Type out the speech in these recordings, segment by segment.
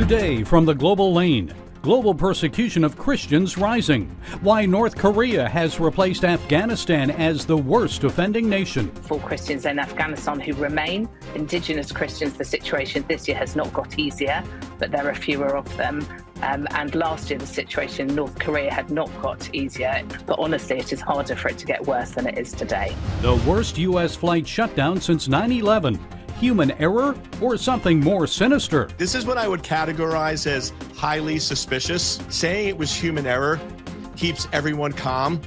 Today from the Global Lane. Global persecution of Christians rising. Why North Korea has replaced Afghanistan as the worst offending nation. For Christians in Afghanistan who remain, indigenous Christians, the situation this year has not got easier, but there are fewer of them. Um, and last year, the situation in North Korea had not got easier, but honestly, it is harder for it to get worse than it is today. The worst U.S. flight shutdown since 9 11 human error or something more sinister? This is what I would categorize as highly suspicious. Saying it was human error keeps everyone calm,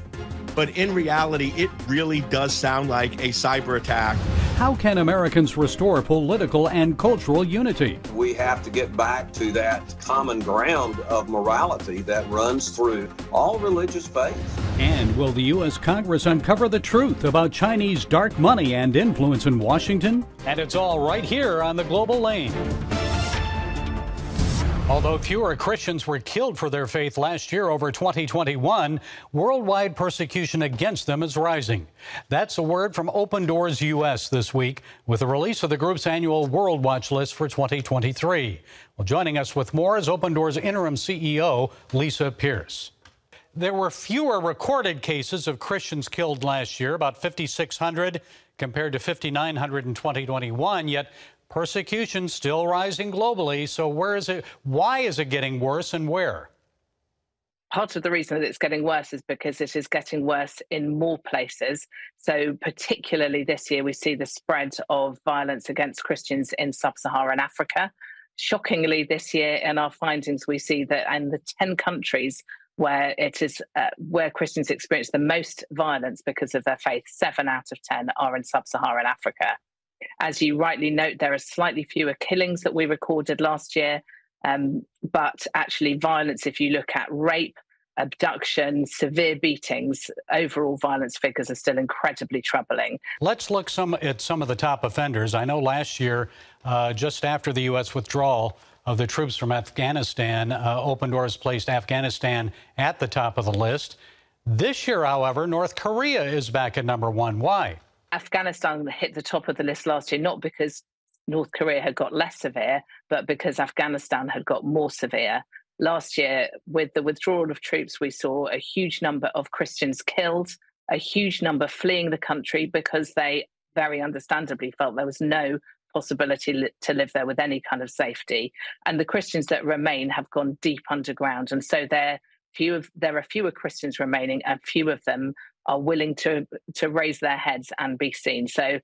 but in reality, it really does sound like a cyber attack. How can Americans restore political and cultural unity? We have to get back to that common ground of morality that runs through all religious faiths. And will the U.S. Congress uncover the truth about Chinese dark money and influence in Washington? And it's all right here on the Global Lane. Although fewer Christians were killed for their faith last year over 2021, worldwide persecution against them is rising. That's a word from Open Doors US this week with the release of the group's annual World Watch list for 2023. Well, joining us with more is Open Doors interim CEO Lisa Pearce. There were fewer recorded cases of Christians killed last year, about 5,600 compared to 5,900 in 2021, yet Persecution still rising globally. So where is it? Why is it getting worse and where? part of the reason that it's getting worse is because it is getting worse in more places. So, particularly this year, we see the spread of violence against Christians in sub Saharan Africa. Shockingly, this year, in our findings, we see that in the 10 countries where it is uh, where Christians experience the most violence because of their faith, seven out of 10 are in sub Saharan Africa. As you rightly note, there are slightly fewer killings that we recorded last year, um, but actually, violence, if you look at rape, abduction, severe beatings, overall violence figures are still incredibly troubling. Let's look some at some of the top offenders. I know last year, uh, just after the U.S. withdrawal of the troops from Afghanistan, uh, Open Doors placed Afghanistan at the top of the list. This year, however, North Korea is back at number one. Why? Afghanistan hit the top of the list last year, not because North Korea had got less severe, but because Afghanistan had got more severe. Last year, with the withdrawal of troops, we saw a huge number of Christians killed, a huge number fleeing the country because they very understandably felt there was no possibility to live there with any kind of safety. And the Christians that remain have gone deep underground. And so there, few of, there are fewer Christians remaining, and few of them are willing to to raise their heads and be seen. So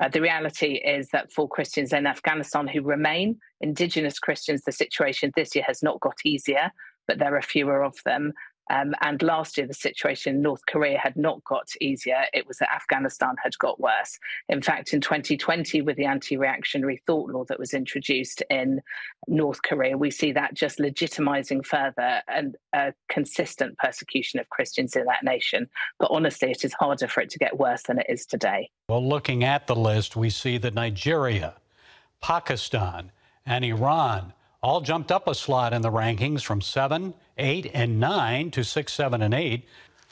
uh, the reality is that for Christians in Afghanistan who remain, indigenous Christians, the situation this year has not got easier, but there are fewer of them. Um, and last year, the situation in North Korea had not got easier. It was that Afghanistan had got worse. In fact, in 2020, with the anti reactionary thought law that was introduced in North Korea, we see that just legitimizing further and a consistent persecution of Christians in that nation. But honestly, it is harder for it to get worse than it is today. Well, looking at the list, we see that Nigeria, Pakistan, and Iran all jumped up a slot in the rankings from 7, 8, and 9 to 6, 7, and 8.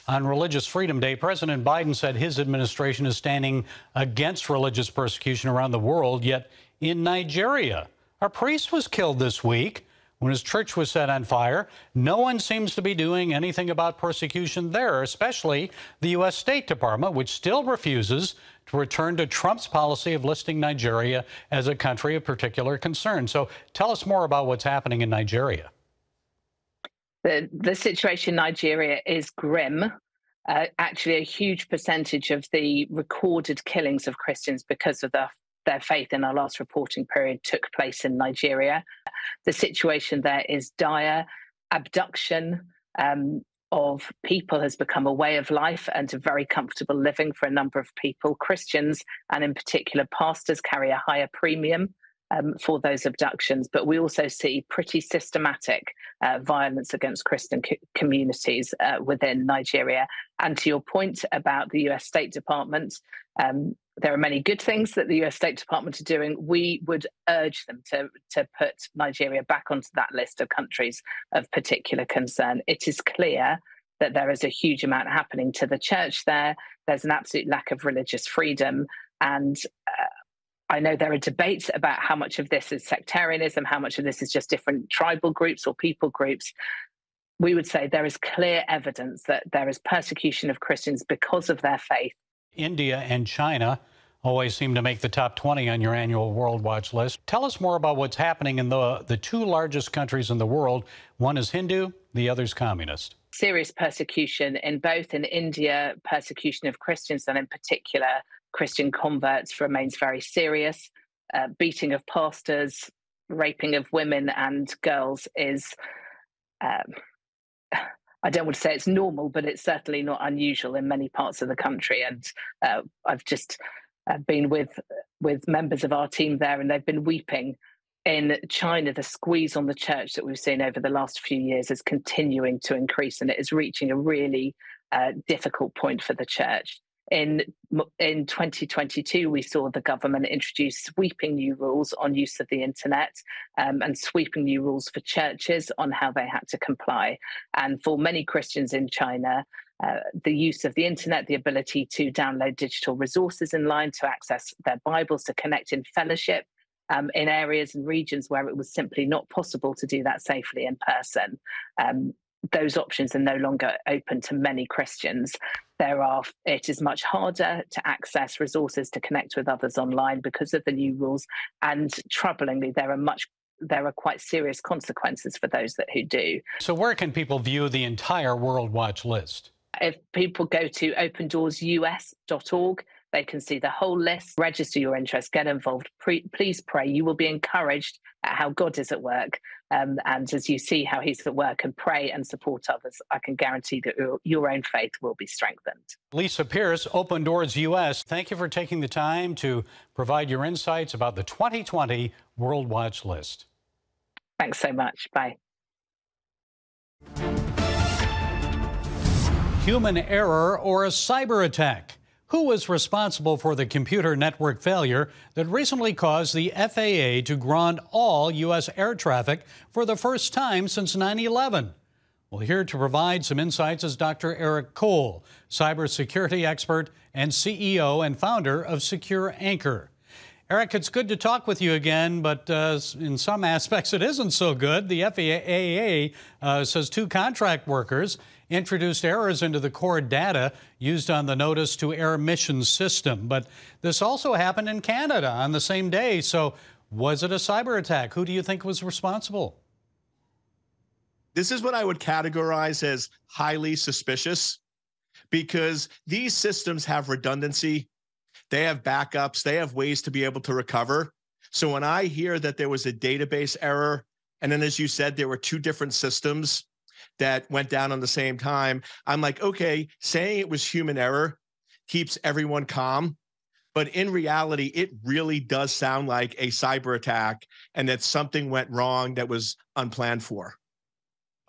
On Religious Freedom Day, President Biden said his administration is standing against religious persecution around the world, yet in Nigeria, a priest was killed this week when his church was set on fire. No one seems to be doing anything about persecution there, especially the U.S. State Department, which still refuses to return to Trump's policy of listing Nigeria as a country of particular concern. So tell us more about what's happening in Nigeria. The, the situation in Nigeria is grim. Uh, actually, a huge percentage of the recorded killings of Christians because of the their faith in our last reporting period took place in Nigeria. The situation there is dire. Abduction um, of people has become a way of life and a very comfortable living for a number of people. Christians, and in particular pastors, carry a higher premium um, for those abductions, but we also see pretty systematic uh, violence against Christian co- communities uh, within Nigeria. And to your point about the US State Department, um, there are many good things that the US State Department are doing. We would urge them to, to put Nigeria back onto that list of countries of particular concern. It is clear that there is a huge amount happening to the church there. There's an absolute lack of religious freedom. And uh, I know there are debates about how much of this is sectarianism, how much of this is just different tribal groups or people groups. We would say there is clear evidence that there is persecution of Christians because of their faith. India and China always seem to make the top 20 on your annual World Watch list. Tell us more about what's happening in the, the two largest countries in the world. One is Hindu, the other is communist. Serious persecution in both in India, persecution of Christians, and in particular, Christian converts remains very serious. Uh, beating of pastors, raping of women and girls is. Um, I don't want to say it's normal, but it's certainly not unusual in many parts of the country. And uh, I've just uh, been with with members of our team there, and they've been weeping. In China, the squeeze on the church that we've seen over the last few years is continuing to increase, and it is reaching a really uh, difficult point for the church. In in 2022, we saw the government introduce sweeping new rules on use of the internet um, and sweeping new rules for churches on how they had to comply. And for many Christians in China, uh, the use of the internet, the ability to download digital resources in line to access their Bibles, to connect in fellowship um, in areas and regions where it was simply not possible to do that safely in person. Um, those options are no longer open to many Christians. There are, it is much harder to access resources to connect with others online because of the new rules. And troublingly, there are much there are quite serious consequences for those that who do. So, where can people view the entire World Watch list? If people go to opendoorsus.org, they can see the whole list, register your interest, get involved. Pre- please pray. You will be encouraged at how God is at work. Um, and as you see how He's at work and pray and support others, I can guarantee that your, your own faith will be strengthened. Lisa Pearce, Open Doors US, thank you for taking the time to provide your insights about the 2020 World Watch List. Thanks so much. Bye. human error or a cyber attack? Who was responsible for the computer network failure that recently caused the FAA to ground all U.S. air traffic for the first time since 9 11? Well, here to provide some insights is Dr. Eric Cole, cybersecurity expert and CEO and founder of Secure Anchor. Eric, it's good to talk with you again, but uh, in some aspects it isn't so good. The FAA uh, says two contract workers introduced errors into the core data used on the notice to air mission system. But this also happened in Canada on the same day. So, was it a cyber attack? Who do you think was responsible? This is what I would categorize as highly suspicious because these systems have redundancy, they have backups, they have ways to be able to recover. So when I hear that there was a database error, and then as you said, there were two different systems that went down on the same time. I'm like, okay, saying it was human error keeps everyone calm. But in reality, it really does sound like a cyber attack and that something went wrong that was unplanned for.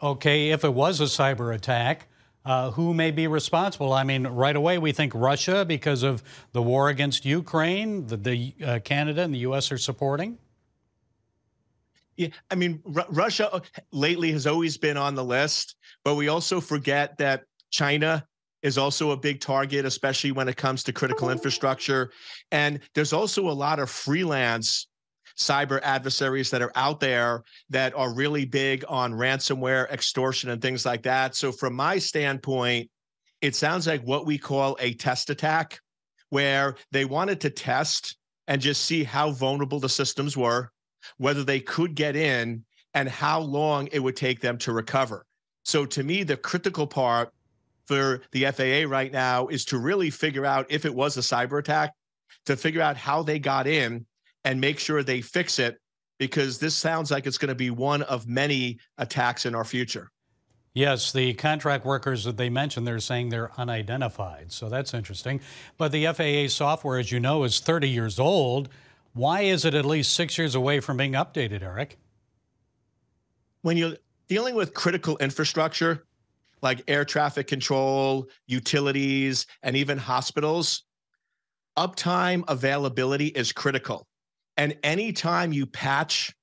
Okay, if it was a cyber attack, uh, who may be responsible? I mean, right away we think Russia because of the war against Ukraine, the, the uh, Canada and the U.S. are supporting. Yeah, I mean, R- Russia uh, lately has always been on the list, but we also forget that China is also a big target, especially when it comes to critical infrastructure. And there's also a lot of freelance cyber adversaries that are out there that are really big on ransomware, extortion, and things like that. So, from my standpoint, it sounds like what we call a test attack, where they wanted to test and just see how vulnerable the systems were whether they could get in and how long it would take them to recover. So to me, the critical part for the FAA right now is to really figure out if it was a cyber attack, to figure out how they got in and make sure they fix it, because this sounds like it's going to be one of many attacks in our future. Yes, the contract workers that they mentioned, they're saying they're unidentified. So that's interesting. But the FAA software, as you know, is 30 years old. Why is it at least six years away from being updated, Eric? When you're dealing with critical infrastructure like air traffic control, utilities, and even hospitals, uptime availability is critical. And anytime you patch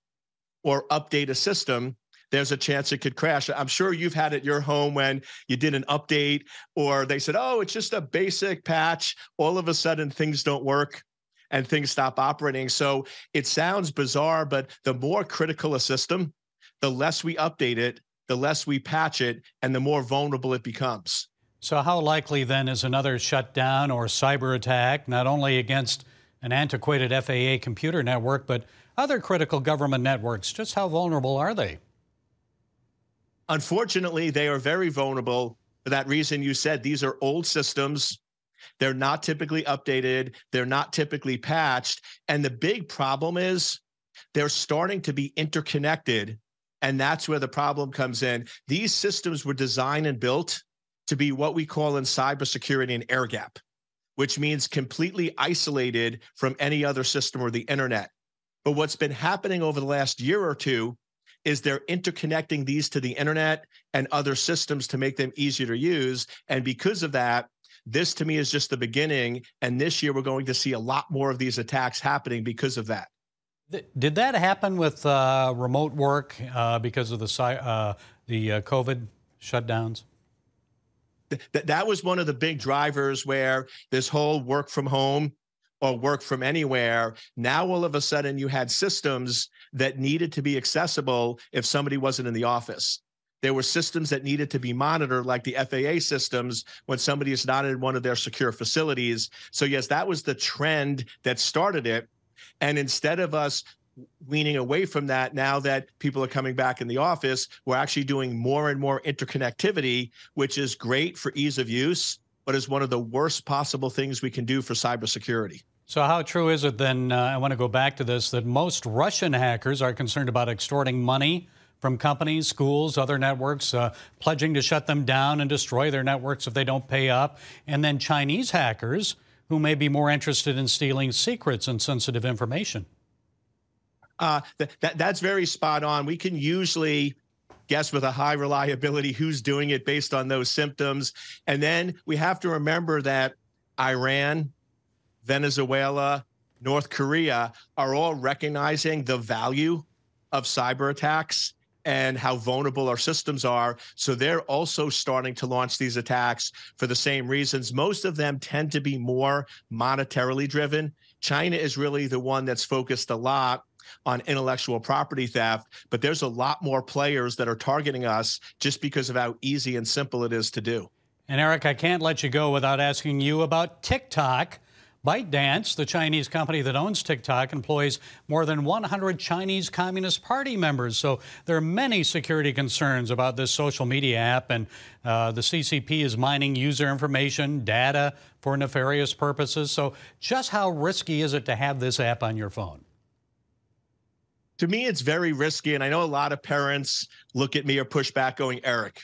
or update a system, there's a chance it could crash. I'm sure you've had at your home when you did an update or they said, oh, it's just a basic patch. All of a sudden, things don't work and things stop operating. So it sounds bizarre, but the more critical a system, the less we update it, the less we patch it, and the more vulnerable it becomes. So, how likely then is another shutdown or cyber attack, not only against an antiquated FAA computer network, but other critical government networks? Just how vulnerable are they? Unfortunately, they are very vulnerable for that reason you said. These are old systems. They're not typically updated, they're not typically patched. And the big problem is they're starting to be interconnected. And that's where the problem comes in. These systems were designed and built to be what we call in cybersecurity an air gap, which means completely isolated from any other system or the internet. But what's been happening over the last year or two is they're interconnecting these to the internet and other systems to make them easier to use. And because of that, this to me is just the beginning. And this year, we're going to see a lot more of these attacks happening because of that. Did that happen with uh, remote work uh, because of the uh, the uh, COVID shutdowns? Th- that was one of the big drivers where this whole work from home or work from anywhere. Now, all of a sudden, you had systems that needed to be accessible if somebody wasn't in the office. There were systems that needed to be monitored, like the FAA systems, when somebody is not in one of their secure facilities. So, yes, that was the trend that started it. And instead of us weaning away from that now that people are coming back in the office, we're actually doing more and more interconnectivity, which is great for ease of use, but is one of the worst possible things we can do for cybersecurity. So, how true is it then? Uh, I want to go back to this that most Russian hackers are concerned about extorting money from companies, schools, other networks, uh, pledging to shut them down and destroy their networks if they don't pay up. And then Chinese hackers who may be more interested in stealing secrets and sensitive information. Uh, th- that, that's very spot on. We can usually guess with a high reliability who's doing it based on those symptoms. And then we have to remember that Iran, Venezuela, North Korea are all recognizing the value of cyber attacks and how vulnerable our systems are. So they're also starting to launch these attacks for the same reasons. Most of them tend to be more monetarily driven. China is really the one that's focused a lot on intellectual property theft, but there's a lot more players that are targeting us just because of how easy and simple it is to do. And Eric, I can't let you go without asking you about TikTok. ByteDance, the Chinese company that owns TikTok, employs more than 100 Chinese Communist Party members. So there are many security concerns about this social media app, and uh, the CCP is mining user information, data for nefarious purposes. So, just how risky is it to have this app on your phone? To me, it's very risky. And I know a lot of parents look at me or push back, going, Eric,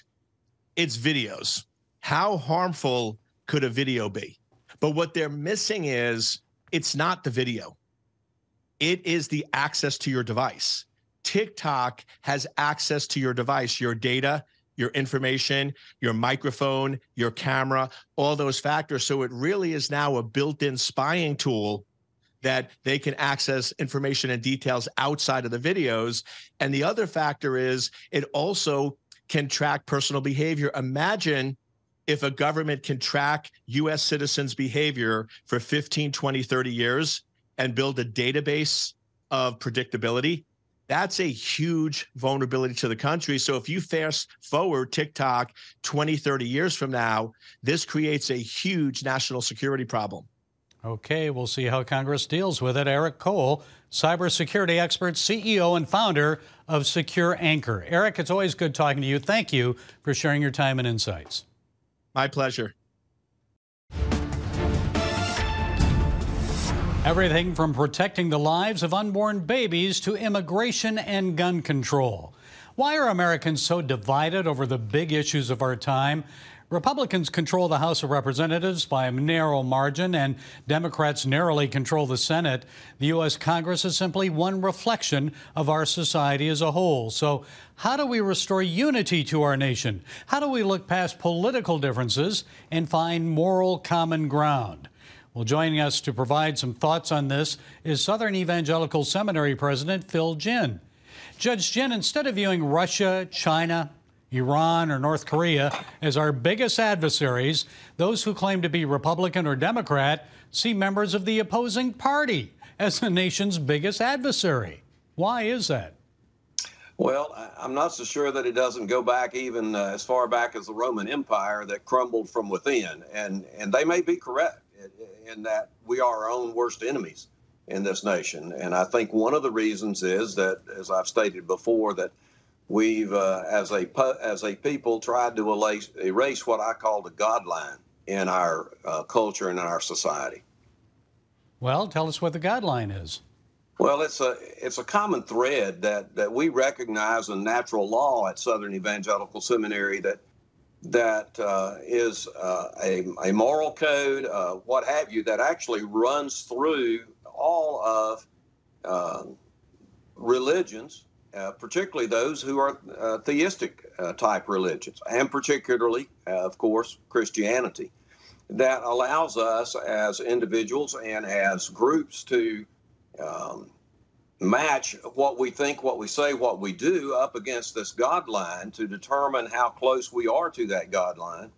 it's videos. How harmful could a video be? But what they're missing is it's not the video, it is the access to your device. TikTok has access to your device, your data, your information, your microphone, your camera, all those factors. So it really is now a built in spying tool that they can access information and details outside of the videos. And the other factor is it also can track personal behavior. Imagine if a government can track US citizens' behavior for 15, 20, 30 years and build a database of predictability, that's a huge vulnerability to the country. So if you fast forward TikTok 20, 30 years from now, this creates a huge national security problem. Okay, we'll see how Congress deals with it. Eric Cole, cybersecurity expert, CEO, and founder of Secure Anchor. Eric, it's always good talking to you. Thank you for sharing your time and insights. My pleasure. Everything from protecting the lives of unborn babies to immigration and gun control. Why are Americans so divided over the big issues of our time? Republicans control the House of Representatives by a narrow margin, and Democrats narrowly control the Senate. The U.S. Congress is simply one reflection of our society as a whole. So, how do we restore unity to our nation? How do we look past political differences and find moral common ground? Well, joining us to provide some thoughts on this is Southern Evangelical Seminary President Phil Ginn. Judge Ginn, instead of viewing Russia, China, Iran, or North Korea as our biggest adversaries, those who claim to be Republican or Democrat see members of the opposing party as the nation's biggest adversary. Why is that? Well, I'm not so sure that it doesn't go back even uh, as far back as the Roman Empire that crumbled from within, and and they may be correct in that we are our own worst enemies in this nation. And I think one of the reasons is that, as I've stated before, that we've, uh, as a as a people, tried to erase, erase what I call the God line in our uh, culture and in our society. Well, tell us what the God line is. Well, it's a it's a common thread that that we recognize in natural law at Southern Evangelical Seminary that that uh, is uh, a, a moral code, uh, what have you, that actually runs through all of uh, religions, uh, particularly those who are uh, theistic type religions, and particularly, of course, Christianity, that allows us as individuals and as groups to um, match what we think, what we say, what we do up against this God line to determine how close we are to that God line.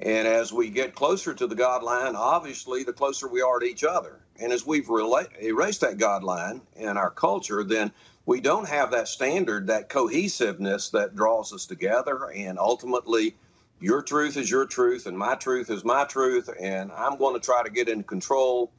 And as we get closer to the God line, obviously, the closer we are to each other. And as we've rela- erased that God line in our culture, then we don't have that standard, that cohesiveness that draws us together. And ultimately, your truth is your truth, and my truth is my truth. And I'm going to try to get in control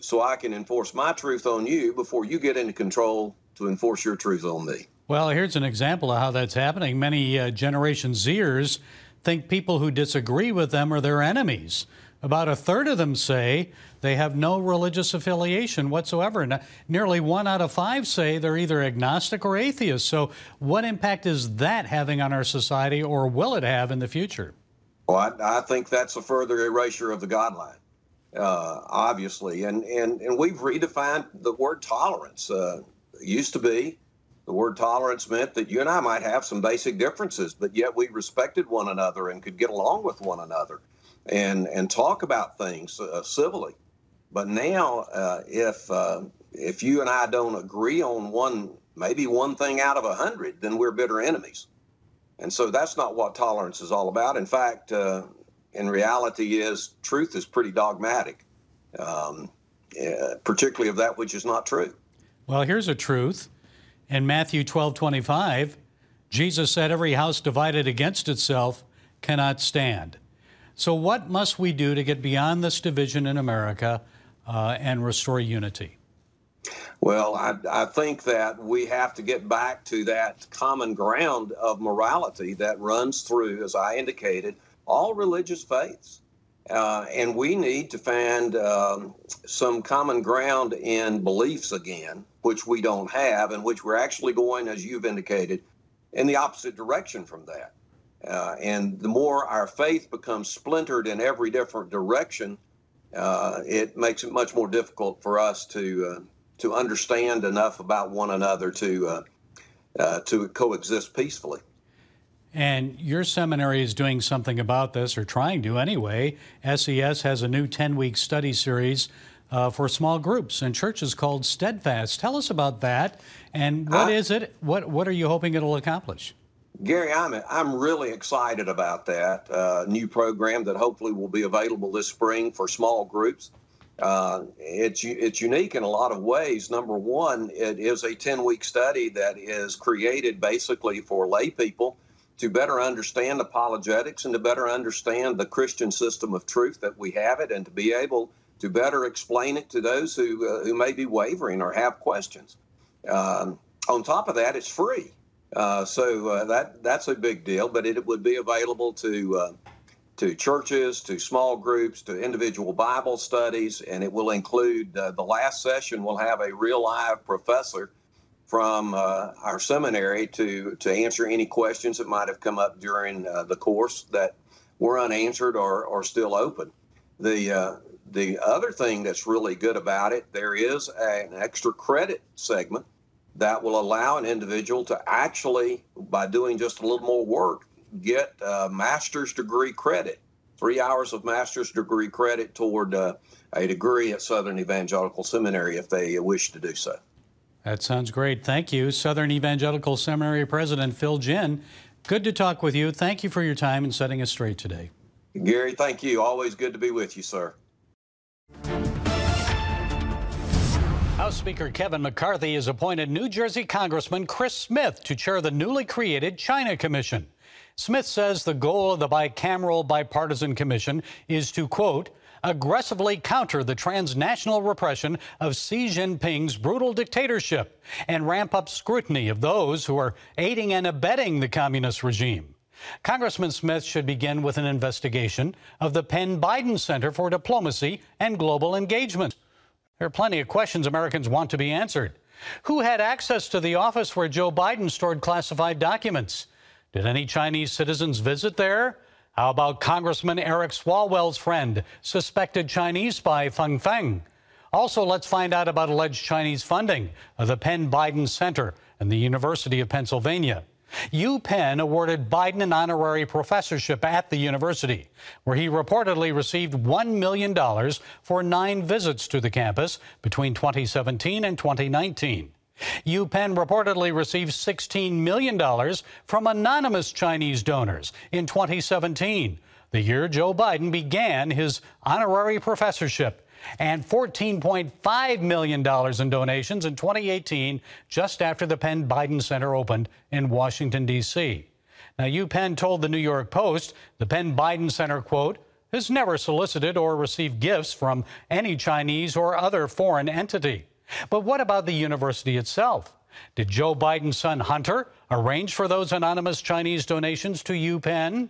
so I can enforce my truth on you before you get into control to enforce your truth on me. Well, here's an example of how that's happening. Many uh, Generation Zers think people who disagree with them are their enemies. About a third of them say they have no religious affiliation whatsoever. And nearly one out of five say they're either agnostic or atheist. So, what impact is that having on our society, or will it have in the future? Well, I, I think that's a further erasure of the God line uh, obviously, and, and and we've redefined the word tolerance. Uh, used to be the word tolerance meant that you and I might have some basic differences, but yet we respected one another and could get along with one another, and and talk about things uh, civilly. But now, uh, if uh, if you and I don't agree on one, maybe one thing out of a hundred, then we're bitter enemies. And so that's not what tolerance is all about. In fact, uh, in reality is truth is pretty dogmatic, um, uh, particularly of that which is not true. Well, here's a truth. In Matthew 12 25, Jesus said, Every house divided against itself cannot stand. So, what must we do to get beyond this division in America uh, and restore unity? Well, I, I, think that we have to get back to that common ground of morality that runs through, as I indicated, all religious faiths. Uh, and we need to find um, some common ground in beliefs again, which we don't have, and which we're actually going, as you've indicated, in the opposite direction from that. Uh, and the more our faith becomes splintered in every different direction, uh, it makes it much more difficult for us to uh, to understand enough about one another to uh, uh, to coexist peacefully. And your seminary is doing something about this, or trying to anyway. SES has a new 10 week study series uh, for small groups and churches called Steadfast. Tell us about that. And what uh, is it? What, what are you hoping it'll accomplish? Gary, I'm, I'm really excited about that uh, new program that hopefully will be available this spring for small groups. Uh, it's it's unique in a lot of ways. Number one, it is a 10 week study that is created basically for lay people to better understand apologetics and to better understand the Christian system of truth that we have it and to be able to better explain it to those who, uh, who may be wavering or have questions. Um, on top of that, it's free. Uh, so uh, that that's a big deal, but it, would be available to uh, to churches, to small groups, to individual Bible studies, and it will include uh, the last session. We'll have a real live professor from uh, our seminary to to answer any questions that might have come up during the course that were unanswered or, or still open. The the other thing that's really good about it, there is an extra credit segment that will allow an individual to actually, by doing just a little more work, get a master's degree credit, three hours of master's degree credit toward uh, a degree at Southern Evangelical Seminary if they wish to do so. That sounds great. Thank you. Southern Evangelical Seminary President Phil Ginn Good to talk with you. Thank you for your time and setting us straight today. Gary, thank you. Always good to be with you, sir. House Speaker Kevin McCarthy has appointed New Jersey Congressman Chris Smith to chair the newly created China Commission. Smith says the goal of the bicameral bipartisan commission is to, quote, aggressively counter the transnational repression of Xi Jinping's brutal dictatorship and ramp up scrutiny of those who are aiding and abetting the communist regime. Congressman Smith should begin with an investigation of the Penn Biden Center for Diplomacy and Global Engagement. There are plenty of questions Americans want to be answered. Who had access to the office where Joe Biden stored classified documents? Did any Chinese citizens visit there? How about Congressman Eric Swalwell's friend, suspected Chinese spy Fang Fang? Also, let's find out about alleged Chinese funding of the Penn Biden Center and the University of Pennsylvania. UPenn awarded Biden an honorary professorship at the university, where he reportedly received $1 million for nine visits to the campus between 2017 and 2019. UPenn reportedly received $16 million from anonymous Chinese donors in 2017, the year Joe Biden began his honorary professorship, and $14.5 million in donations in 2018, just after the Penn Biden Center opened in Washington, D.C. Now, UPenn told the New York Post the Penn Biden Center, quote, has never solicited or received gifts from any Chinese or other foreign entity. But what about the university itself? Did Joe Biden's son Hunter arrange for those anonymous Chinese donations to UPenn?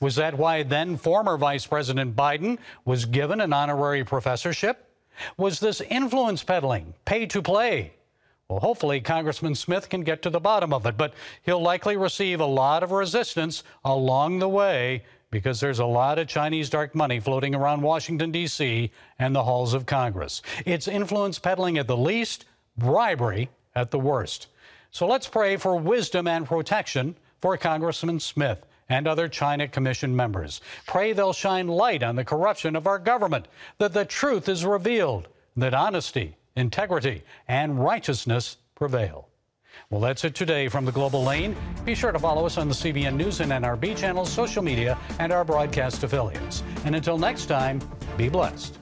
Was that why then former Vice President Biden was given an honorary professorship? Was this influence peddling, pay to play? Well, hopefully, Congressman Smith can get to the bottom of it, but he'll likely receive a lot of resistance along the way because there's a lot of Chinese dark money floating around Washington, D.C. and the halls of Congress. It's influence peddling at the least, bribery at the worst. So let's pray for wisdom and protection for Congressman Smith and other China Commission members. Pray they'll shine light on the corruption of our government, that the truth is revealed, that honesty, integrity, and righteousness prevail. Well, that's it today from the Global Lane. Be sure to follow us on the CBN News and NRB channels, social media, and our broadcast affiliates. And until next time, be blessed.